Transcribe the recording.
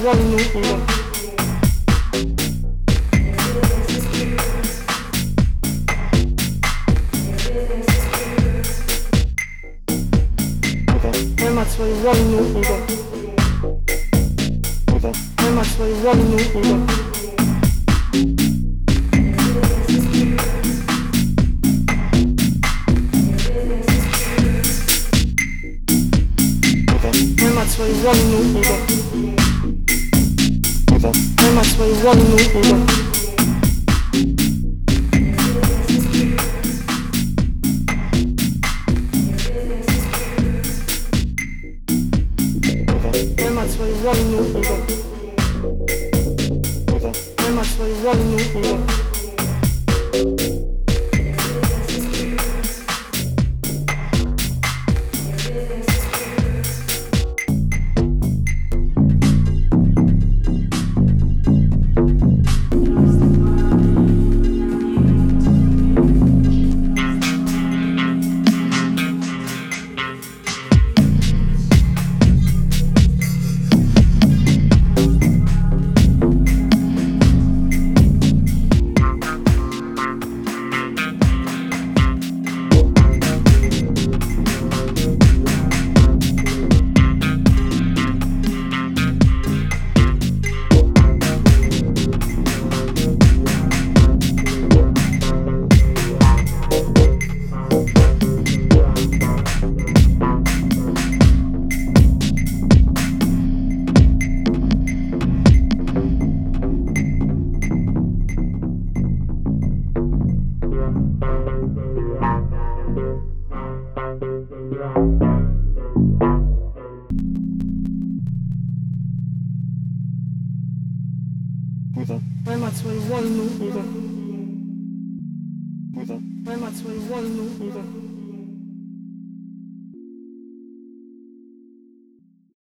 Nie ma swojej wojny, nie ma swojej wojny, nie ma swojej wojny. ułudą Temat swojej woli nie ułudą Temat swojej woli nie ułudą Temat swojej woli nie ułudą Куда? Поймать свою волну. Куда? Куда? Поймать свою волну. Куда?